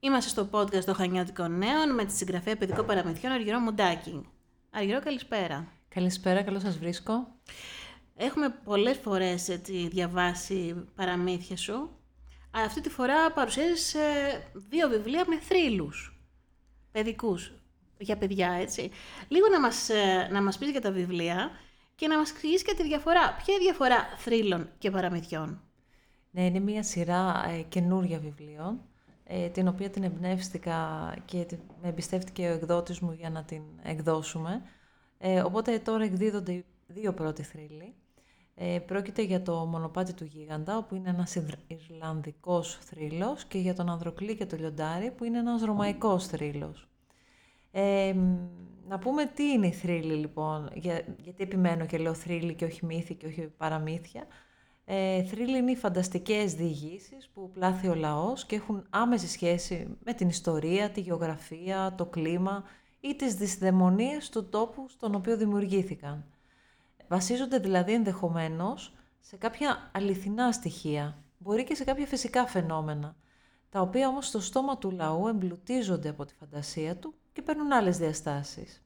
Είμαστε στο podcast των Χανιώτικων Νέων με τη συγγραφέα παιδικών παραμυθιών Αργυρό Μουντάκη. Αργυρό, καλησπέρα. Καλησπέρα, καλώς σας βρίσκω. Έχουμε πολλές φορές έτσι, διαβάσει παραμύθια σου. Αυτή τη φορά παρουσιάζεις ε, δύο βιβλία με θρύλους παιδικούς για παιδιά, έτσι. Λίγο να μας, ε, να μας πεις για τα βιβλία και να μας εξηγήσεις και τη διαφορά. Ποια είναι η διαφορά θρύλων και παραμυθιών; Ναι, είναι μια σειρά ε, καινούρια βιβλίων, ε, την οποία την εμπνεύστηκα και με εμπιστεύτηκε ο εκδότης μου για να την εκδώσουμε. Ε, οπότε τώρα εκδίδονται δύο πρώτοι θρύλοι. Ε, πρόκειται για το μονοπάτι του γίγαντα, όπου είναι ένας Ιρλανδικός θρύλος, και για τον Ανδροκλή και το λιοντάρι, που είναι ένας Ρωμαϊκός θρύλος. Ε, να πούμε τι είναι η θρύλη λοιπόν, για, γιατί επιμένω και λέω θρύλη και όχι μύθη και όχι παραμύθια. Ε, θρύλοι είναι οι φανταστικές διηγήσεις που πλάθει ο λαός και έχουν άμεση σχέση με την ιστορία, τη γεωγραφία, το κλίμα ή τις δυσδαιμονίες του τόπου στον οποίο δημιουργήθηκαν. Βασίζονται δηλαδή ενδεχομένως σε κάποια αληθινά στοιχεία, μπορεί και σε κάποια φυσικά φαινόμενα, τα οποία όμως στο στόμα του λαού εμπλουτίζονται από τη φαντασία του και παίρνουν άλλες διαστάσεις.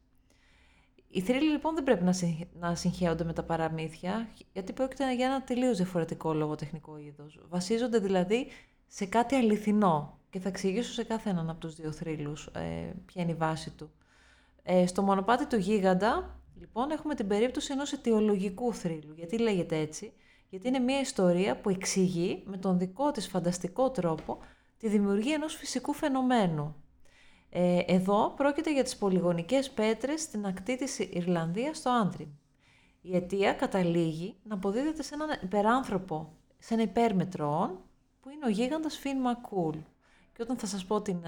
Οι θρύλοι λοιπόν δεν πρέπει να συγχέονται με τα παραμύθια, γιατί πρόκειται για ένα τελείως διαφορετικό λογοτεχνικό είδος. Βασίζονται δηλαδή σε κάτι αληθινό και θα εξηγήσω σε κάθε έναν από τους δύο θρύλους ε, ποια είναι η βάση του. Ε, στο μονοπάτι του γίγαντα, λοιπόν, έχουμε την περίπτωση ενός αιτιολογικού θρύλου. Γιατί λέγεται έτσι, γιατί είναι μια ιστορία που εξηγεί με τον δικό της φανταστικό τρόπο τη δημιουργία ενός φυσικού φαινομένου. Ε, εδώ πρόκειται για τις πολυγονικές πέτρες στην ακτή της Ιρλανδίας στο Άντριμ. Η αιτία καταλήγει να αποδίδεται σε έναν υπεράνθρωπο, σε ένα υπέρμετρο που είναι ο γίγαντας Φιν Μακούλ. Και όταν θα σας πω την,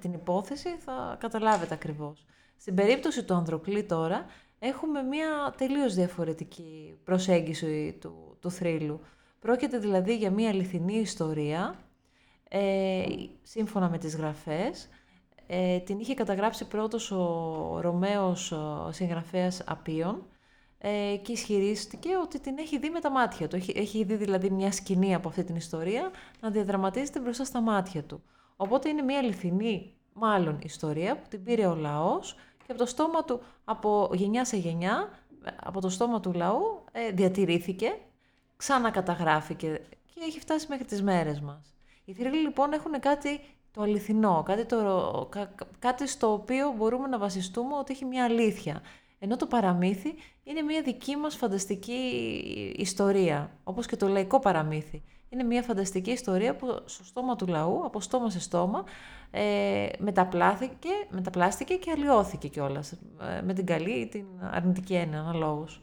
την υπόθεση θα καταλάβετε ακριβώς. Στην περίπτωση του Ανδροκλή τώρα έχουμε μια τελείως διαφορετική προσέγγιση του, του θρύλου. Πρόκειται δηλαδή για μια αληθινή ιστορία, ε, σύμφωνα με τις γραφές, ε, την είχε καταγράψει πρώτος ο Ρωμαίος ο συγγραφέας Απίων ε, και ισχυρίστηκε ότι την έχει δει με τα μάτια του. Έχει, έχει δει δηλαδή μια σκηνή από αυτή την ιστορία να διαδραματίζεται μπροστά στα μάτια του. Οπότε είναι μια αληθινή μάλλον ιστορία που την πήρε ο λαός και από το στόμα του, από γενιά σε γενιά, από το στόμα του λαού ε, διατηρήθηκε, ξανακαταγράφηκε και έχει φτάσει μέχρι τις μέρες μας. Οι θρύλοι λοιπόν έχουν κάτι το αληθινό, κάτι, το, κάτι στο οποίο μπορούμε να βασιστούμε ότι έχει μια αλήθεια. Ενώ το παραμύθι είναι μια δική μας φανταστική ιστορία, όπως και το λαϊκό παραμύθι. Είναι μια φανταστική ιστορία που στο στόμα του λαού, από στόμα σε στόμα, ε, μεταπλάθηκε, μεταπλάστηκε και αλλοιώθηκε κιόλας. Ε, με την καλή ή την αρνητική έννοια, αναλόγως.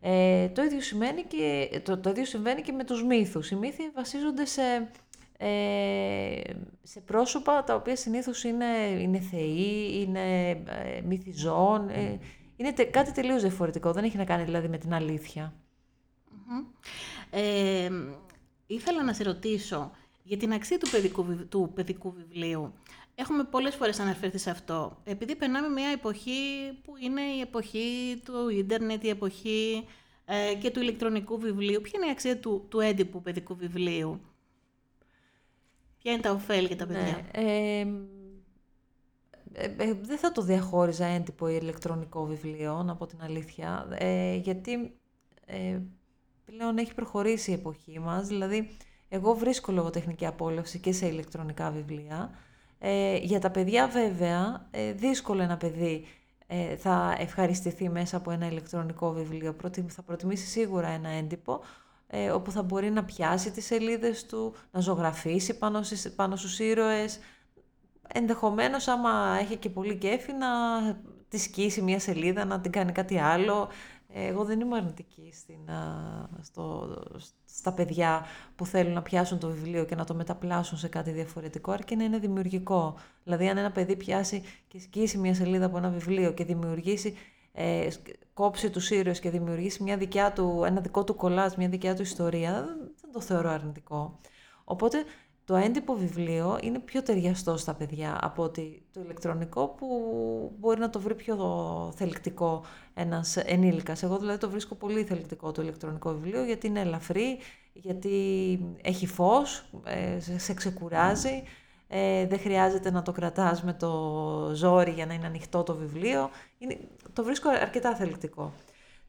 Ε, το, ίδιο σημαίνει και, το, το ίδιο συμβαίνει και με τους μύθους. Οι μύθοι βασίζονται σε ε, σε πρόσωπα τα οποία συνήθως είναι, είναι θεοί, είναι ε, μύθιζών, ε, είναι κάτι τελείως διαφορετικό, δεν έχει να κάνει δηλαδή με την αληθεια Ε, ήθελα να σε ρωτήσω για την αξία του παιδικού, του παιδικού βιβλίου. Έχουμε πολλές φορές αναφερθεί σε αυτό. Επειδή περνάμε μια εποχή που είναι η εποχή του ίντερνετ, η εποχή ε, και του ηλεκτρονικού βιβλίου. Ποια είναι η αξία του, του έντυπου παιδικού βιβλίου; Ποια είναι τα ωφέλη για τα παιδιά; Ναι, ε, ε, δεν θα το διαχώριζα έντυπο ή ηλεκτρονικό βιβλίο, να πω την αλήθεια, ε, γιατί ε, πλέον έχει προχωρήσει η εποχή μας, δηλαδή εγώ βρίσκω λογοτεχνική απόλαυση και σε ηλεκτρονικά βιβλία. Ε, για τα παιδιά βέβαια, ε, δύσκολο ένα παιδί ε, θα ευχαριστηθεί μέσα από ένα ηλεκτρονικό βιβλίο. Θα προτιμήσει σίγουρα ένα έντυπο, ε, όπου θα μπορεί να πιάσει τις σελίδες του, να ζωγραφίσει πάνω, πάνω στους ήρωες. Ενδεχομένως, άμα έχει και πολύ κέφι, να τη σκίσει μια σελίδα, να την κάνει κάτι άλλο. Εγώ δεν είμαι αρνητική στην, στο, στα παιδιά που θέλουν να πιάσουν το βιβλίο και να το μεταπλάσουν σε κάτι διαφορετικό, αρκεί να είναι δημιουργικό. Δηλαδή, αν ένα παιδί πιάσει και σκίσει μια σελίδα από ένα βιβλίο και δημιουργήσει ε, κόψει τους ήρωες και δημιουργήσει μια δικιά του, ένα δικό του κολλάζ, μια δικιά του ιστορία, δεν το θεωρώ αρνητικό. Οπότε το έντυπο βιβλίο είναι πιο ταιριαστό στα παιδιά από ότι το ηλεκτρονικό που μπορεί να το βρει πιο θελκτικό ένας ενήλικας. Εγώ δηλαδή το βρίσκω πολύ θελκτικό το ηλεκτρονικό βιβλίο γιατί είναι ελαφρύ, γιατί έχει φως, ε, σε ξεκουράζει, Ε, δεν χρειάζεται να το κρατάς με το ζόρι για να είναι ανοιχτό το βιβλίο. Είναι, το βρίσκω αρκετά θελκτικό.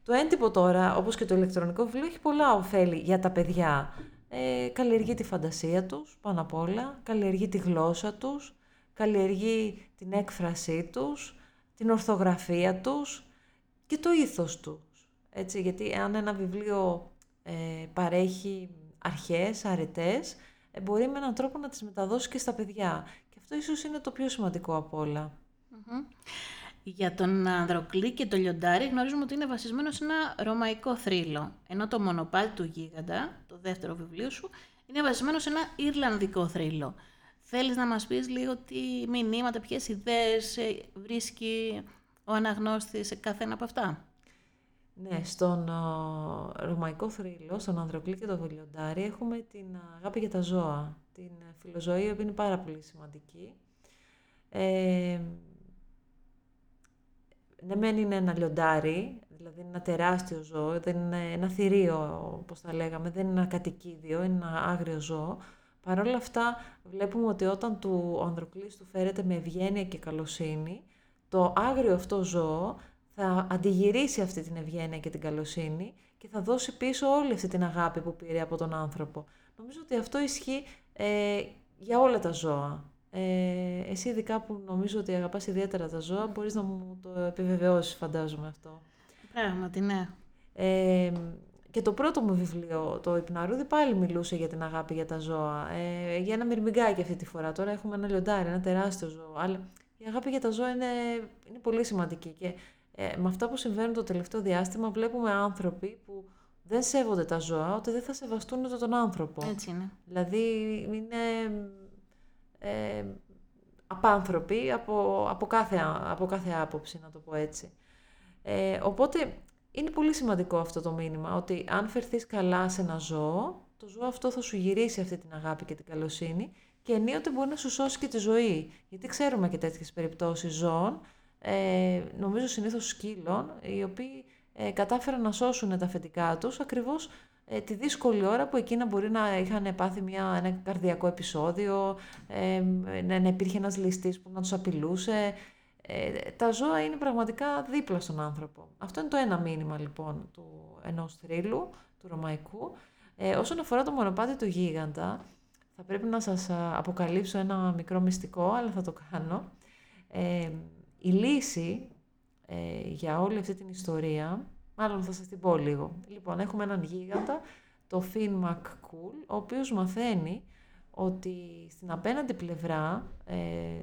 Το έντυπο τώρα, όπως και το ηλεκτρονικό βιβλίο, έχει πολλά ωφέλη για τα παιδιά. Ε, καλλιεργεί τη φαντασία τους, πάνω απ' όλα, καλλιεργεί τη γλώσσα τους, καλλιεργεί την έκφρασή τους, την ορθογραφία τους και το ήθος τους. Έτσι, γιατί αν ένα βιβλίο ε, παρέχει αρχές, αρετές, ε, μπορεί με έναν τρόπο να τις μεταδώσεις και στα παιδιά. Και αυτό ίσως είναι το πιο σημαντικό από Για τον Ανδροκλή και το Λιοντάρι γνωρίζουμε ότι είναι βασισμένο σε ένα ρωμαϊκό θρύλο, ενώ το μονοπάτι του Γίγαντα, το δεύτερο βιβλίο σου, είναι βασισμένο σε ένα Ιρλανδικό θρύλο. Θέλεις να μας πεις λίγο τι μηνύματα, ποιες ιδέες ε, βρίσκει ο αναγνώστης σε κάθε ένα από αυτά; Ναι, στον ρωμαϊκό θρύλο, στον Ανδροκλή και το Βελιοντάρι, έχουμε την αγάπη για τα ζώα, την φιλοζωία που είναι πάρα πολύ σημαντική. Ε, ναι, μεν είναι ένα λιοντάρι, δηλαδή είναι ένα τεράστιο ζώο, δεν είναι ένα θηρίο, όπως τα λέγαμε, δεν είναι ένα κατοικίδιο, είναι ένα άγριο ζώο. Παρ' όλα αυτά, βλέπουμε ότι όταν του, ο Ανδροκλής του φέρεται με ευγένεια και καλοσύνη, το άγριο αυτό ζώο θα αντιγυρίσει αυτή την ευγένεια και την καλοσύνη και θα δώσει πίσω όλη αυτή την αγάπη που πήρε από τον άνθρωπο. Νομίζω ότι αυτό ισχύει ε, για όλα τα ζώα. Ε, εσύ ειδικά που νομίζω ότι αγαπάς ιδιαίτερα τα ζώα, μπορείς να μου το επιβεβαιώσεις φαντάζομαι αυτό. Πράγματι, ναι. Ε, και το πρώτο μου βιβλίο, το Υπναρούδι, πάλι μιλούσε για την αγάπη για τα ζώα. Ε, για ένα μυρμηγκάκι αυτή τη φορά. Τώρα έχουμε ένα λιοντάρι, ένα τεράστιο ζώο. Αλλά η αγάπη για τα ζώα είναι, είναι πολύ σημαντική. Και ε, με αυτά που συμβαίνουν το τελευταίο διάστημα βλέπουμε άνθρωποι που δεν σέβονται τα ζώα, ότι δεν θα σεβαστούν ούτε τον άνθρωπο. Έτσι είναι. Δηλαδή είναι ε, απάνθρωποι από, από, κάθε, από κάθε άποψη, να το πω έτσι. Ε, οπότε είναι πολύ σημαντικό αυτό το μήνυμα, ότι αν φερθείς καλά σε ένα ζώο, το ζώο αυτό θα σου γυρίσει αυτή την αγάπη και την καλοσύνη και ενίοτε μπορεί να σου σώσει και τη ζωή. Γιατί ξέρουμε και τέτοιες περιπτώσεις ζώων ε, νομίζω συνήθως σκύλων, οι οποίοι ε, κατάφεραν να σώσουν τα αφεντικά τους ακριβώς ε, τη δύσκολη ώρα που εκείνα μπορεί να είχαν πάθει μια, ένα καρδιακό επεισόδιο, ε, να, να υπήρχε ένας ληστής που να τους απειλούσε. Ε, τα ζώα είναι πραγματικά δίπλα στον άνθρωπο. Αυτό είναι το ένα μήνυμα λοιπόν του ενός θρύλου, του ρωμαϊκού. Ε, όσον αφορά το μονοπάτι του γίγαντα, θα πρέπει να σας αποκαλύψω ένα μικρό μυστικό, αλλά θα το κάνω. Ε, η λύση ε, για όλη αυτή την ιστορία, μάλλον θα σας την πω λίγο. Λοιπόν, έχουμε έναν γίγαντα, το Finn McCool, ο οποίος μαθαίνει ότι στην απέναντι πλευρά, ε,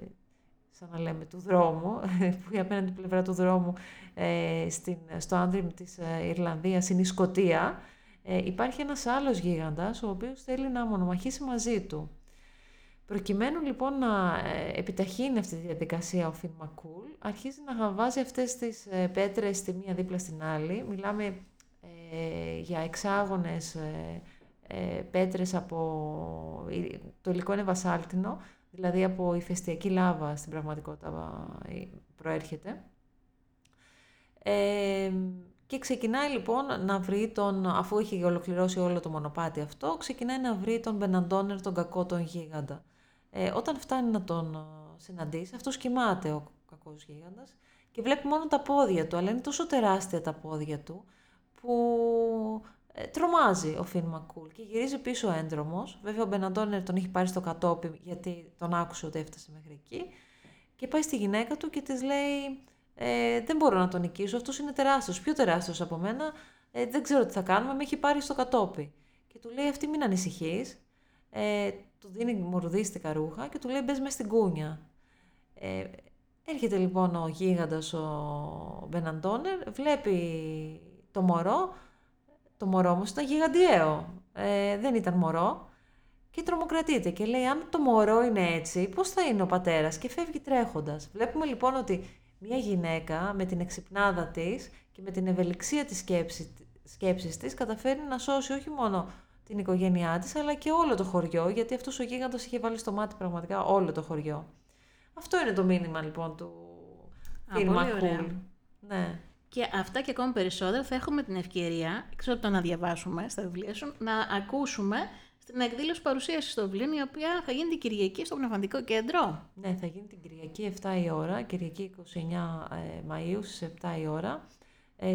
σαν να λέμε του δρόμου, που η απέναντι πλευρά του δρόμου ε, στην, στο Άντριμ της ε, Ιρλανδίας είναι η Σκοτία, ε, υπάρχει ένας άλλος γίγαντας, ο οποίος θέλει να μονομαχήσει μαζί του. Προκειμένου λοιπόν να ε, επιταχύνει αυτή τη διαδικασία ο Φιν Μακούλ, αρχίζει να βάζει αυτές τις ε, πέτρες τη μία δίπλα στην άλλη. Μιλάμε ε, για εξάγονες ε, ε, πέτρες από... Το υλικό είναι βασάλτινο, δηλαδή από ηφαιστειακή λάβα στην πραγματικότητα προέρχεται. και ξεκινάει λοιπόν να βρει τον, αφού έχει ολοκληρώσει όλο το μονοπάτι αυτό, ξεκινάει να βρει τον Μπεναντόνερ, τον κακό τον γίγαντα. Ε, όταν φτάνει να τον ε, συναντήσει, αυτός κοιμάται ο κακός γίγαντας και βλέπει μόνο τα πόδια του, αλλά είναι τόσο τεράστια τα πόδια του που ε, τρομάζει ο Φιν Μακούλ και γυρίζει πίσω έντρομος. Βέβαια ο Μπεναντόνερ τον έχει πάρει στο κατόπι γιατί τον άκουσε ότι έφτασε μέχρι εκεί και πάει στη γυναίκα του και της λέει ε, δεν μπορώ να τον νικήσω, αυτός είναι τεράστιος, πιο τεράστιος από μένα, ε, δεν ξέρω τι θα κάνουμε, με έχει πάρει στο κατόπι. Και του λέει αυτή μην ανησυχείς, ε, του δίνει μορδίστικα ρούχα και του λέει μπες μες στην κούνια. Ε, έρχεται λοιπόν ο γίγαντας ο Μπεναντόνερ, βλέπει το μωρό, το μωρό όμως ήταν γιγαντιαίο, ε, δεν ήταν μωρό και τρομοκρατείται και λέει αν το μωρό είναι έτσι πώς θα είναι ο πατέρας και φεύγει τρέχοντας. Βλέπουμε λοιπόν ότι μια γυναίκα με την εξυπνάδα της και με την ευελιξία της σκέψης, σκέψης της καταφέρει να σώσει όχι μόνο την οικογένειά της, αλλά και όλο το χωριό, γιατί αυτός ο γίγαντας είχε βάλει στο μάτι πραγματικά όλο το χωριό. Αυτό είναι το μήνυμα λοιπόν του Φιλ Ναι. Και αυτά και ακόμη περισσότερα θα έχουμε την ευκαιρία, έξω από το να διαβάσουμε στα βιβλία σου, να ακούσουμε στην εκδήλωση παρουσίασης των βιβλίων, η οποία θα γίνει την Κυριακή στο Πνευματικό Κέντρο. Ναι, θα γίνει την Κυριακή 7 η ώρα, Κυριακή 29 ε, Μαΐου στις 7 η ώρα, ε,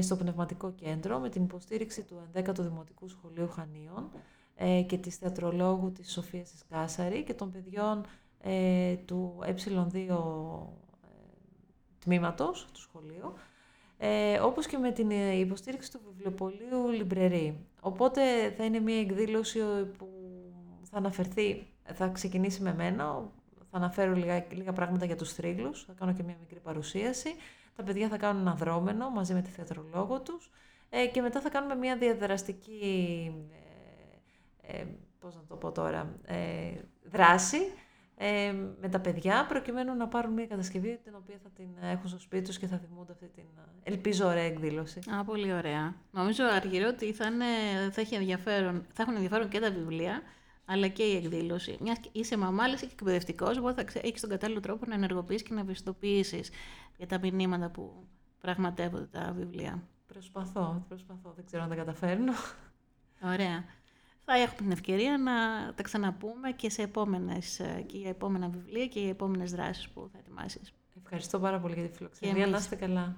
στο Πνευματικό Κέντρο, με την υποστήριξη του 11ου Δημοτικού Σχολείου Χανίων ε, και της θεατρολόγου της Σοφίας της Κάσαρη και των παιδιών ε, του ε2 ε, τμήματος του σχολείου, ε, όπως και με την υποστήριξη του βιβλιοπολίου Λιμπρερή. Οπότε θα είναι μια εκδήλωση που θα αναφερθεί, θα ξεκινήσει με μένα, θα αναφέρω λίγα, λίγα πράγματα για τους θρύλους, θα κάνω και μια μικρή παρουσίαση. Τα παιδιά θα κάνουν ένα δρόμενο μαζί με τη θεατρολόγο τους ε, και μετά θα κάνουμε μια διαδραστική, ε, ε, πώς να το πω τώρα, ε, δράση ε, με τα παιδιά προκειμένου να πάρουν μια κατασκευή την οποία θα την έχουν στο σπίτι τους και θα θυμούνται αυτή την ελπίζω ωραία εκδήλωση. Α, πολύ ωραία. Νομίζω αργυρό ότι θα, είναι, θα, έχει ενδιαφέρον, θα έχουν ενδιαφέρον και τα βιβλία αλλά και η εκδήλωση. Μιας είσαι μαμάλη και εκπαιδευτικός, οπότε θα έχεις τον κατάλληλο τρόπο να ενεργοποιήσει και να ευαισθητοποιήσεις για τα μηνύματα που πραγματεύονται τα βιβλία. Προσπαθώ, προσπαθώ. Δεν ξέρω αν τα καταφέρνω. Ωραία θα έχουμε την ευκαιρία να τα ξαναπούμε και, σε επόμενες, ε, και για επόμενα βιβλία και για επόμενες δράσεις που θα ετοιμάσεις. Ευχαριστώ πάρα πολύ για τη φιλοξενία. Να είστε καλά.